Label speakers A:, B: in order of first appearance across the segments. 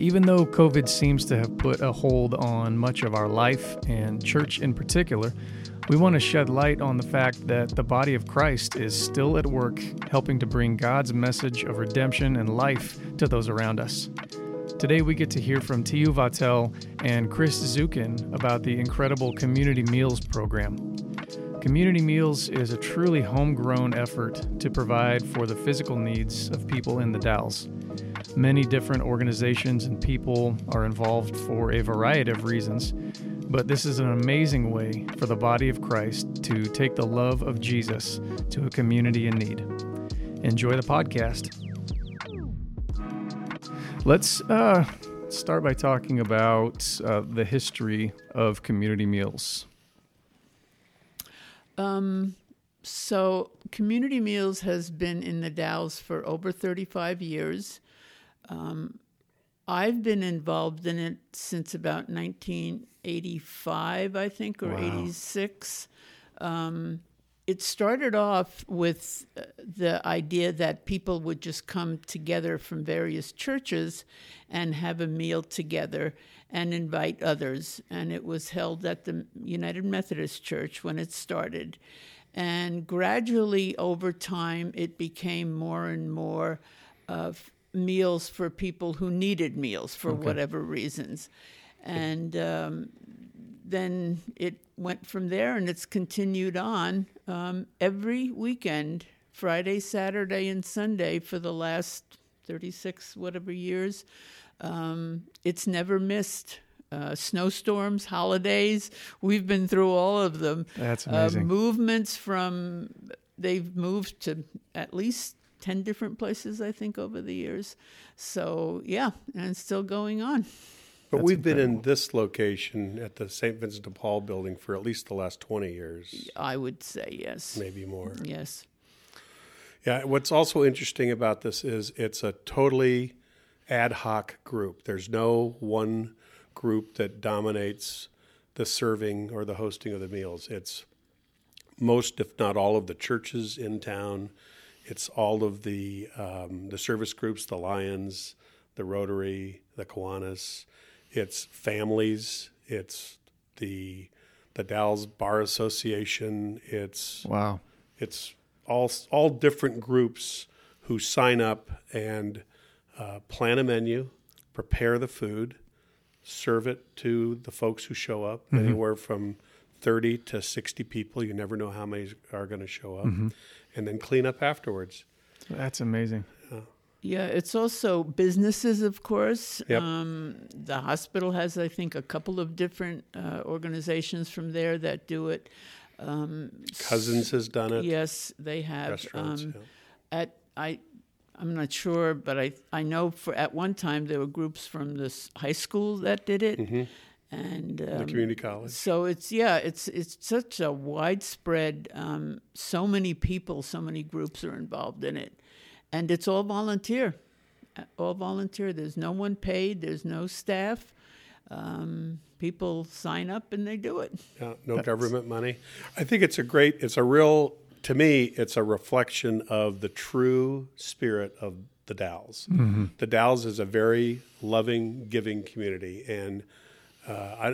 A: Even though COVID seems to have put a hold on much of our life and church in particular, we want to shed light on the fact that the body of Christ is still at work helping to bring God's message of redemption and life to those around us. Today, we get to hear from Tiu Vatel and Chris Zukin about the incredible Community Meals program. Community Meals is a truly homegrown effort to provide for the physical needs of people in the Dalles. Many different organizations and people are involved for a variety of reasons, but this is an amazing way for the body of Christ to take the love of Jesus to a community in need. Enjoy the podcast. Let's uh, start by talking about uh, the history of community meals.
B: Um, so, Community Meals has been in the Dalles for over 35 years. Um, I've been involved in it since about 1985, I think, or wow. 86. Um, it started off with uh, the idea that people would just come together from various churches and have a meal together and invite others. And it was held at the United Methodist Church when it started. And gradually, over time, it became more and more of meals for people who needed meals for okay. whatever reasons. And um, then it went from there and it's continued on um, every weekend, Friday, Saturday, and Sunday for the last 36 whatever years. Um, it's never missed. Uh, snowstorms, holidays, we've been through all of them.
A: That's uh, amazing.
B: Uh, movements from, they've moved to at least 10 different places, I think, over the years. So, yeah, and it's still going on.
C: But That's we've incredible. been in this location at the St. Vincent de Paul building for at least the last 20 years.
B: I would say yes.
C: Maybe more.
B: Yes.
C: Yeah, what's also interesting about this is it's a totally ad hoc group. There's no one group that dominates the serving or the hosting of the meals. It's most, if not all, of the churches in town. It's all of the um, the service groups, the Lions, the Rotary, the Kiwanis. It's families. It's the the Dalles Bar Association. It's
A: wow.
C: It's all all different groups who sign up and uh, plan a menu, prepare the food, serve it to the folks who show up, mm-hmm. anywhere from 30 to 60 people. You never know how many are going to show up. Mm-hmm. And then clean up afterwards.
A: That's amazing.
B: Yeah, it's also businesses, of course.
C: Yep.
B: Um, the hospital has, I think, a couple of different uh, organizations from there that do it. Um,
C: Cousins has done it.
B: Yes, they have.
C: Restaurants. Um,
B: yeah. At I I'm not sure, but I I know for at one time there were groups from this high school that did it,
C: mm-hmm.
B: And
C: um, the community college.
B: So it's yeah, it's it's such a widespread. Um, so many people, so many groups are involved in it, and it's all volunteer, uh, all volunteer. There's no one paid. There's no staff. Um, people sign up and they do it.
C: Yeah, no That's, government money. I think it's a great. It's a real to me, it's a reflection of the true spirit of the Dalles. Mm-hmm. The Dalles is a very loving, giving community, and uh,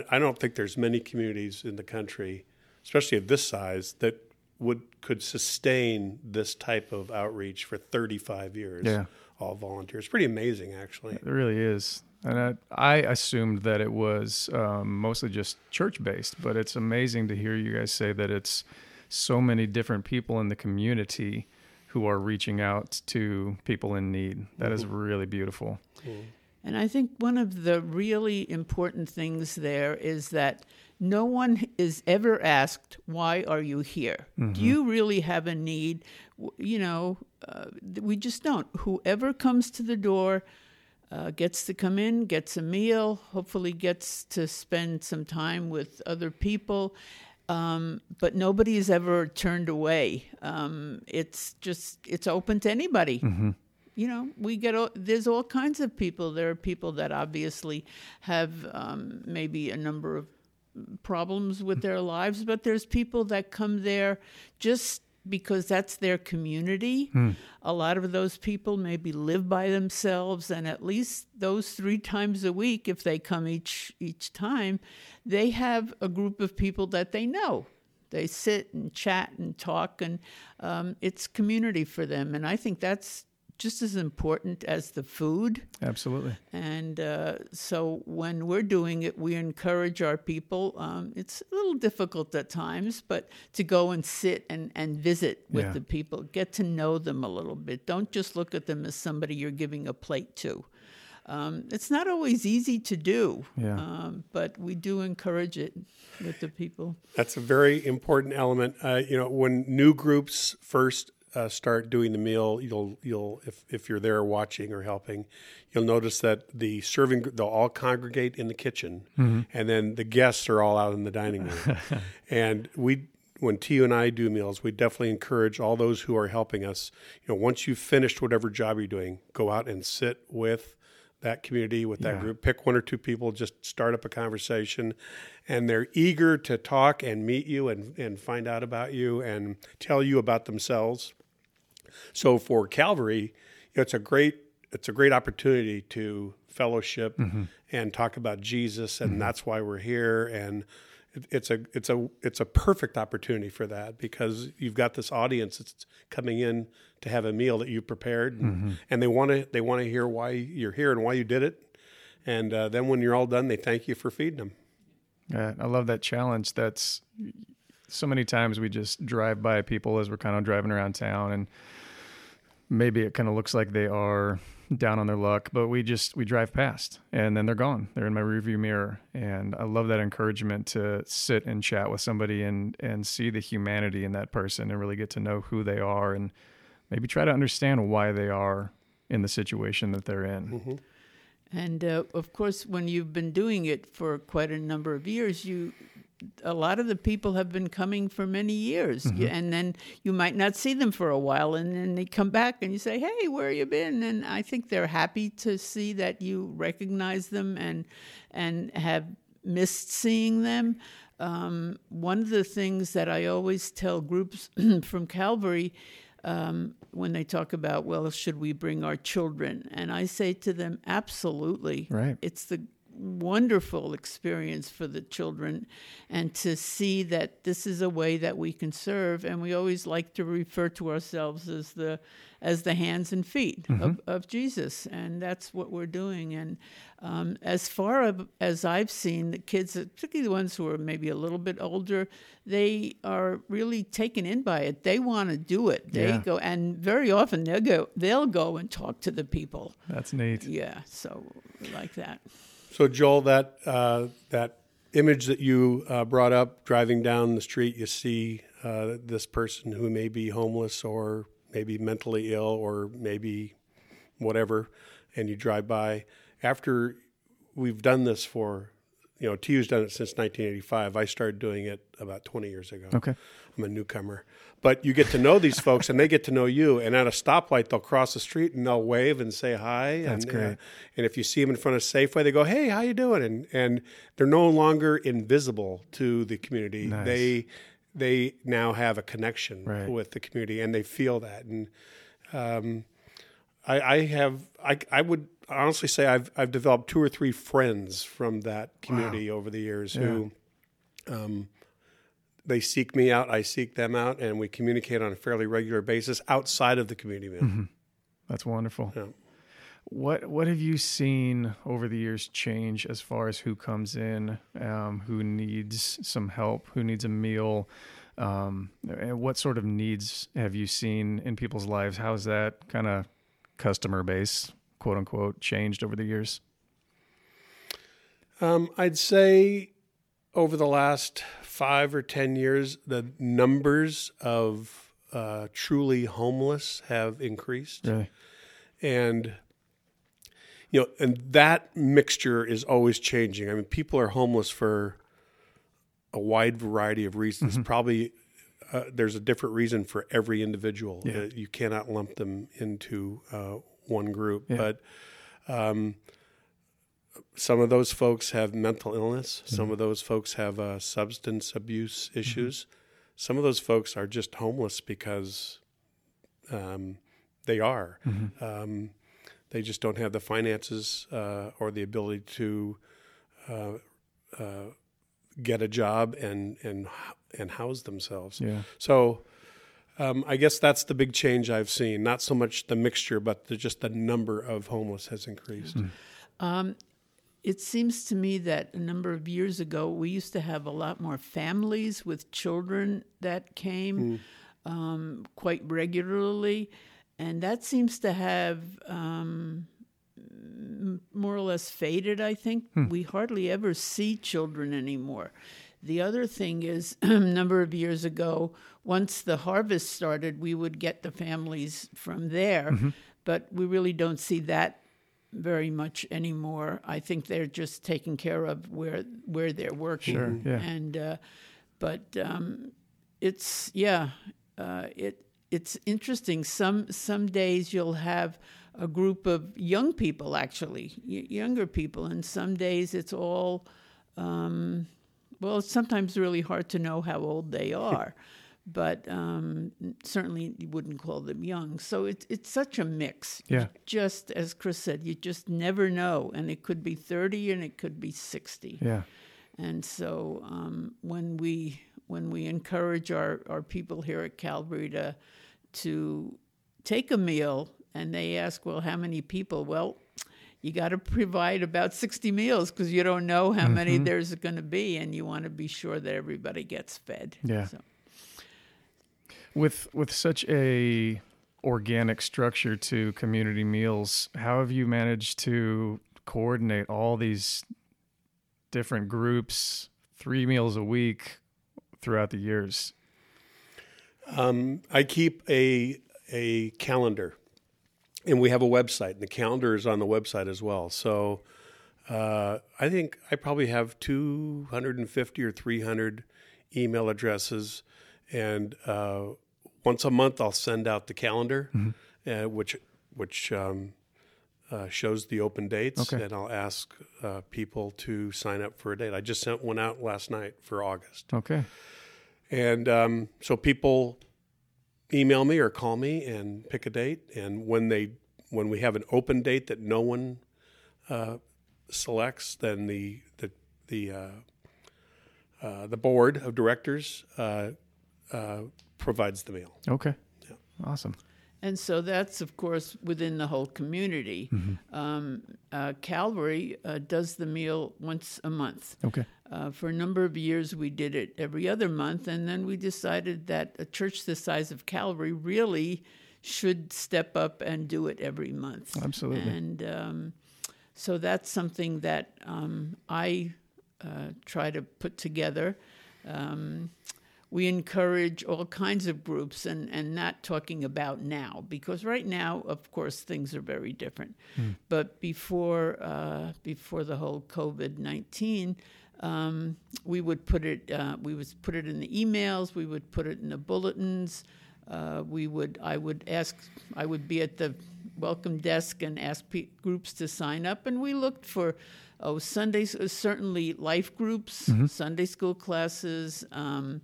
C: I, I, don't think there's many communities in the country, especially of this size, that would could sustain this type of outreach for 35 years.
A: Yeah.
C: all volunteers. Pretty amazing, actually.
A: It really is. And I, I assumed that it was um, mostly just church based, but it's amazing to hear you guys say that it's so many different people in the community who are reaching out to people in need. That is mm-hmm. really beautiful.
B: Mm-hmm. And I think one of the really important things there is that no one is ever asked, Why are you here? Mm-hmm. Do you really have a need? You know, uh, we just don't. Whoever comes to the door, uh, gets to come in, gets a meal, hopefully gets to spend some time with other people, um, but is ever turned away. Um, it's just it's open to anybody. Mm-hmm. You know, we get all, there's all kinds of people. There are people that obviously have um, maybe a number of problems with their lives, but there's people that come there just because that's their community. A lot of those people maybe live by themselves, and at least those three times a week, if they come each each time, they have a group of people that they know. They sit and chat and talk, and um, it's community for them. And I think that's just as important as the food.
A: Absolutely.
B: And uh, so when we're doing it, we encourage our people. Um, it's a little difficult at times, but to go and sit and, and visit with
A: Yeah.
B: the people, get to know them a little bit. Don't just look at them as somebody you're giving a plate to. Um, it's not always easy to do,
A: Yeah.
B: um, but we do encourage it with the people.
C: That's a very important element. Uh, you know, when new groups first uh, start doing the meal, you'll you'll if if you're there watching or helping, you'll notice that the serving they'll all congregate in the kitchen, and then the guests are all out in the dining room. and we when T and I do meals, we definitely encourage all those who are helping us. You know, once you've finished whatever job you're doing, go out and sit with that community with that
A: Yeah.
C: group. Pick one or two people, just start up a conversation, and they're eager to talk and meet you and, and find out about you and tell you about themselves. So for Calvary, it's a great it's a great opportunity to fellowship mm-hmm. and talk about Jesus, and mm-hmm. that's why we're here. And it, it's a it's a it's a perfect opportunity for that because you've got this audience that's coming in to have a meal that you prepared, and, mm-hmm. and they want to they want to hear why you're here and why you did it. And uh, then when you're all done, they thank you for feeding them.
A: Yeah, I love that challenge. That's so many times we just drive by people as we're kind of driving around town, and maybe it kind of looks like they are down on their luck, but we just we drive past and then they're gone. They're in my rearview mirror, and I love that encouragement to sit and chat with somebody and and see the humanity in that person and really get to know who they are and maybe try to understand why they are in the situation that they're in.
B: And uh, of course, when you've been doing it for quite a number of years, you a lot of the people have been coming for many years, You- and then you might not see them for a while, and then they come back, and you say, "Hey, where you been?" And I think they're happy to see that you recognize them and and have missed seeing them. Um, one of the things that I always tell groups from Calvary um, when they talk about, well, should we bring our children? And I say to them, absolutely.
A: Right.
B: It's the wonderful experience for the children and to see that this is a way that we can serve. And we always like to refer to ourselves as the as the hands and feet of, of jesus. And that's what we're doing. And um, as far as i've seen the kids particularly the ones who are maybe a little bit older they are really taken in by it. They want to do it. They
A: Yeah.
B: go and very often they'll go they'll go and talk to the people.
A: That's neat.
B: yeah so we like that
C: So Joel, that uh, that image that you uh, brought up, driving down the street, you see uh, this person who may be homeless or maybe mentally ill or maybe whatever, and you drive by. After we've done this for, you know, Tiu's done it since 1985. I started doing it about 20 years ago.
A: Okay.
C: I'm a newcomer. But you get to know these folks and they get to know you. And at a stoplight, they'll cross the street and they'll wave and say hi.
A: That's
C: and,
A: great.
C: and if you see them in front of Safeway, they go, "Hey, how you doing?" And and they're no longer invisible to the community.
A: Nice.
C: They they now have a connection
A: Right.
C: with the community and they feel that. And um, I, I have I I would honestly say I've I've developed two or three friends from that community over the years who. Um, they seek me out, I seek them out, and we communicate on a fairly regular basis outside of the community meal.
A: That's wonderful.
C: Yeah.
A: What what have you seen over the years change as far as who comes in, um, who needs some help, who needs a meal? Um, and what sort of needs have you seen in people's lives? How's that kind of customer base, quote unquote, changed over the years?
C: Um, I'd say over the last five or 10 years, the numbers of uh, truly homeless have increased.
A: Really?
C: And, you know, and that mixture is always changing. I mean, people are homeless for a wide variety of reasons. Probably uh, there's a different reason for every individual.
A: Yeah.
C: Uh, you cannot lump them into uh, one group.
A: Yeah.
C: But um, some of those folks have mental illness. Some of those folks have uh, substance abuse issues. some of those folks are just homeless because um, they are.
A: Mm-hmm.
C: Um, they just don't have the finances uh, or the ability to uh, uh, get a job and and and house themselves.
A: Yeah.
C: So. Um, I guess that's the big change I've seen. Not so much the mixture, but the, just the number of homeless has increased.
B: Um, it seems to me that a number of years ago, we used to have a lot more families with children that came um, quite regularly. And that seems to have um, more or less faded, I think. We hardly ever see children anymore. The other thing is, a number of years ago, once the harvest started, we would get the families from there. But we really don't see that very much anymore. I think they're just taken care of where where they're working.
A: Sure, yeah.
B: And uh, but um, it's yeah, uh, it it's interesting. Some some days you'll have a group of young people, actually y- younger people, and some days it's all. Um, well, it's sometimes really hard to know how old they are, but um, certainly you wouldn't call them young. So it's it's such a mix.
A: Yeah.
B: Just as Chris said, you just never know, and it could be thirty and it could be sixty.
A: Yeah.
B: And so um, when we when we encourage our, our people here at Calvary to to take a meal and they ask, well, how many people? Well, you got to provide about 60 meals because you don't know how many there's going to be and you want to be sure that everybody gets fed.
A: Yeah.
B: So,
A: With with such a organic structure to community meals, how have you managed to coordinate all these different groups, three meals a week throughout the years?
C: Um, I keep a a calendar, and we have a website, and the calendar is on the website as well. So uh, I think I probably have 250 or 300 email addresses, and uh, once a month I'll send out the calendar, uh, which which um, uh, shows the open dates,
A: Okay.
C: and I'll ask uh, people to sign up for a date. I just sent one out last night for August.
A: Okay.
C: And um, so people email me or call me and pick a date. And when they when we have an open date that no one uh, selects, then the the the uh, uh, the board of directors uh, uh, provides the meal.
A: Okay. Yeah. Awesome.
B: and so that's, of course, within the whole community. Um, uh, Calvary uh, does the meal once a month.
A: Okay.
B: Uh, for a number of years, we did it every other month, and then we decided that a church the size of Calvary really should step up and do it every month.
A: Absolutely.
B: And um, so that's something that um, I uh, try to put together. Um, we encourage all kinds of groups and, and not talking about now because right now of course things are very different but before uh, before the whole covid-19 um, we would put it uh, we would put it in the emails we would put it in the bulletins uh, we would i would ask i would be at the welcome desk and ask pe- groups to sign up and we looked for oh sundays certainly life groups sunday school classes um,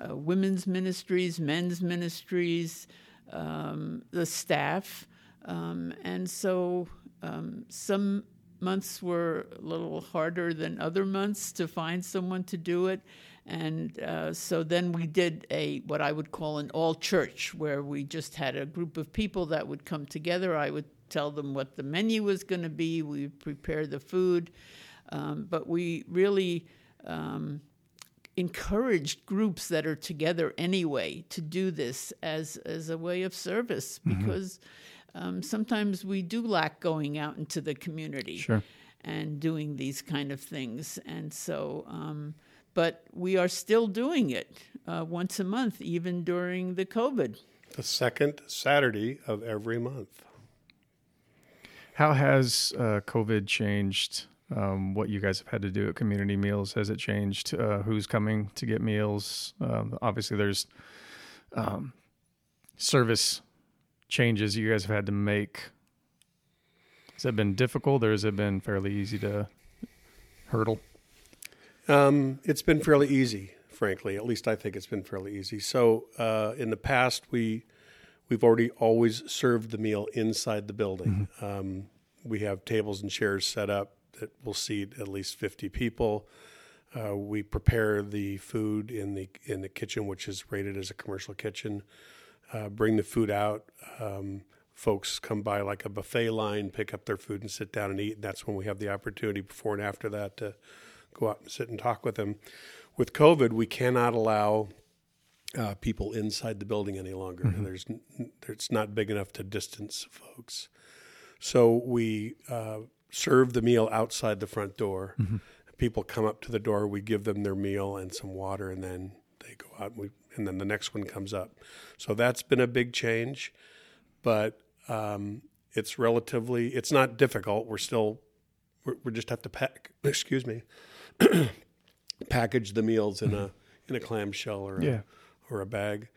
B: uh, women's ministries, men's ministries, um, the staff. Um, and so um, some months were a little harder than other months to find someone to do it. And uh, so then we did a what I would call an all church, where we just had a group of people that would come together. I would tell them what the menu was going to be. We would prepare the food, um, but we really um, encouraged groups that are together anyway to do this as as a way of service because um, sometimes we do lack going out into the community
A: Sure.
B: and doing these kind of things and so um, but we are still doing it uh, once a month even during the covid
C: The second Saturday of every month.
A: How has uh, COVID changed um, what you guys have had to do at community meals? Has it changed uh, who's coming to get meals? Um, obviously, there's um, service changes you guys have had to make. Has that been difficult, or has it been fairly easy to hurdle?
C: Um, it's been fairly easy frankly. At least I think it's been fairly easy. So uh, in the past, we we've already always served the meal inside the building. Mm-hmm. Um, we have tables and chairs set up that will seat at least 50 people. Uh, we prepare the food in the in the kitchen, which is rated as a commercial kitchen. Uh, bring the food out. Um, folks come by like a buffet line, pick up their food and sit down and eat. And that's when we have the opportunity before and after that to go out and sit and talk with them. With COVID, we cannot allow uh, people inside the building any longer. Mm-hmm. There's it's not big enough to distance folks. So we uh, serve the meal outside the front door. Mm-hmm. People come up to the door. We give them their meal and some water, and then they go out. And, we, and then the next one comes up. So that's been a big change, but um, it's relatively. It's not difficult. We're still. We're, we just have to pack. Excuse me. package the meals in a in a clamshell or yeah. a, or a bag.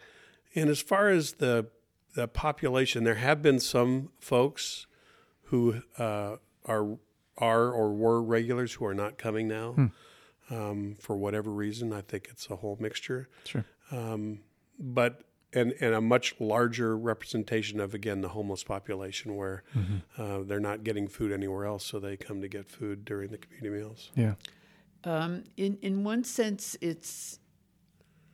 C: And as far as the the population, there have been some folks who uh, are are or were regulars who are not coming now hmm. um, for whatever reason. I think it's a whole mixture.
A: Sure. Um,
C: but and and a much larger representation of again the homeless population where mm-hmm. uh, they're not getting food anywhere else, so they come to get food during the community meals.
A: Yeah.
B: Um, in in one sense, it's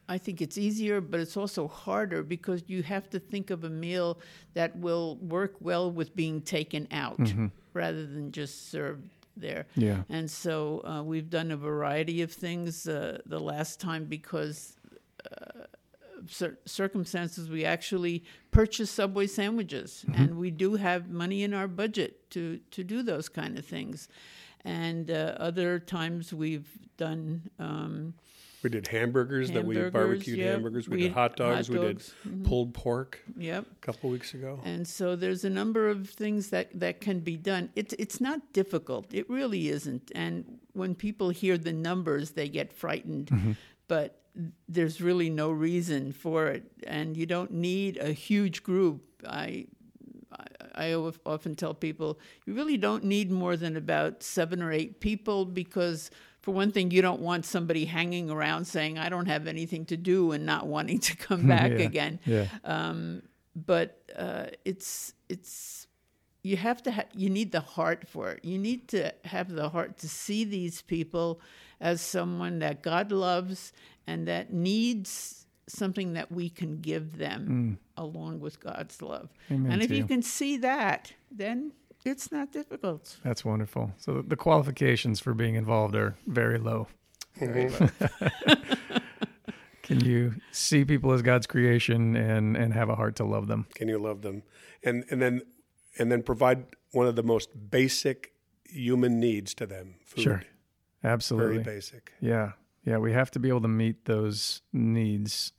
B: I think it's easier, but it's also harder because you have to think of a meal that will work well with being taken out mm-hmm. rather than just served there.
A: Yeah.
B: And so uh, we've done a variety of things uh, the last time because. Uh, circumstances, we actually purchase Subway sandwiches, mm-hmm. and we do have money in our budget to to do those kind of things. And uh, other times we've done um,
C: we did hamburgers, hamburgers that we barbecued yep. hamburgers. We, we did hot dogs. Hot dogs. We did mm-hmm. pulled pork.
B: Yep.
C: A couple weeks ago.
B: And so there's a number of things that, that can be done. It's it's not difficult. It really isn't. And when people hear the numbers, they get frightened. Mm-hmm. But there's really no reason for it, and you don't need a huge group. I I often tell people you really don't need more than about seven or eight people because for one thing, you don't want somebody hanging around saying, I don't have anything to do and not wanting to come back
A: yeah.
B: again.
A: Yeah.
B: Um, but uh, it's, it's, you have to, ha- you need the heart for it. You need to have the heart to see these people as someone that God loves and that needs something that we can give them mm. along with God's love.
A: Amen
B: and if
A: you.
B: you can see that, then it's not difficult.
A: That's wonderful. So the qualifications for being involved are very low. Very low. Can you see people as God's creation and and have a heart to love them?
C: Can you love them? And and then and then provide one of the most basic human needs to them. Food.
A: Sure. Absolutely.
C: Very basic.
A: Yeah. Yeah, we have to be able to meet those needs.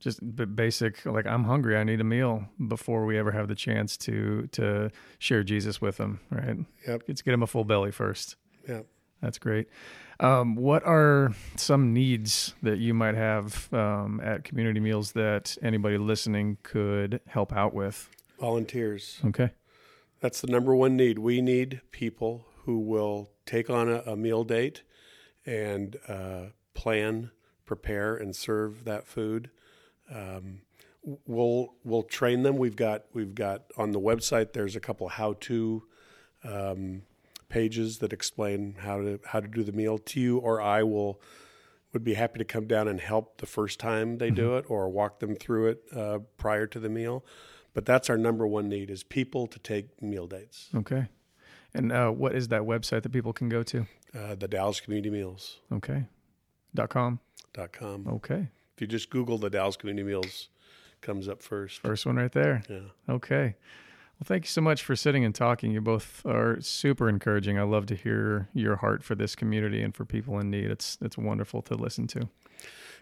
A: Just basic like i'm hungry i need a meal before we ever have the chance to to share jesus with them right?
C: Yep.
A: Let's get them a full belly first.
C: Yeah
A: that's great. Um, what are some needs that you might have um, at community meals that anybody listening could help out with?
C: Volunteers.
A: Okay.
C: That's the number one need. We need people who will take on a, a meal date and uh, plan prepare and serve that food um, we'll we'll train them. We've got we've got on the website. There's a couple how to um, pages that explain how to how to do the meal. To you or I will would be happy to come down and help the first time they mm-hmm. do it, or walk them through it uh, prior to the meal. But that's our number one need is people to take meal dates.
A: Okay. And uh, what is that website that people can go to?
C: Uh, the Dalles Community Meals.
A: Okay. Dot com.
C: Dot com.
A: Okay.
C: If you just Google the Dalles Community Meals, comes up first.
A: First one right there.
C: Yeah.
A: Okay. Well, thank you so much for sitting and talking. You both are super encouraging. I love to hear your heart for this community and for people in need. It's it's wonderful to listen to.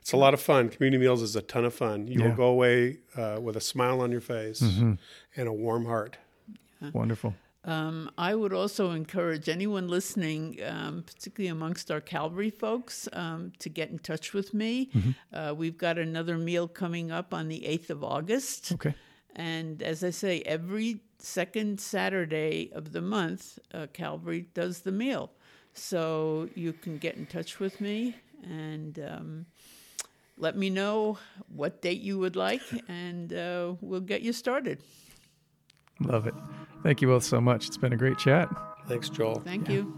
C: It's a lot of fun. Community meals is a ton of fun. You yeah. will go away uh, with a smile on your face mm-hmm. and a warm heart.
A: Wonderful.
B: Um, I would also encourage anyone listening, um, particularly amongst our Calvary folks, um, to get in touch with me. Mm-hmm. Uh, we've got another meal coming up on the 8th of August.
A: Okay.
B: And as I say, every second Saturday of the month, uh, Calvary does the meal. So you can get in touch with me and um, let me know what date you would like, and uh, we'll get you started.
A: Love it. Thank you both so much. It's been a great chat.
C: Thanks, Joel.
B: Thank you.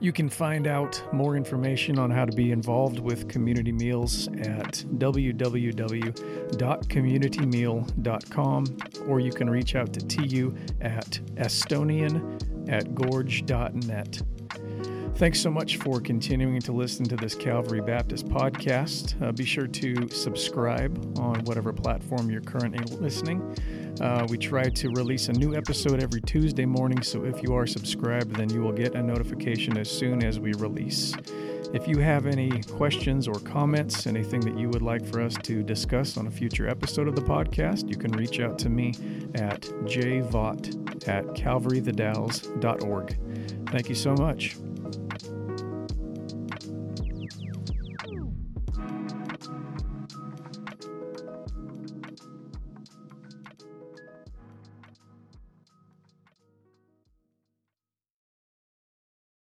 A: You can find out more information on how to be involved with community meals at www.communitymeal.com or you can reach out to Tiu at estonian at gorge.net. Thanks so much for continuing to listen to this Calvary Baptist podcast. Uh, be sure to subscribe on whatever platform you're currently listening. Uh, we try to release a new episode every Tuesday morning, so if you are subscribed, then you will get a notification as soon as we release. If you have any questions or comments, anything that you would like for us to discuss on a future episode of the podcast, you can reach out to me at jvot at calvarythedalles.org. Thank you so much.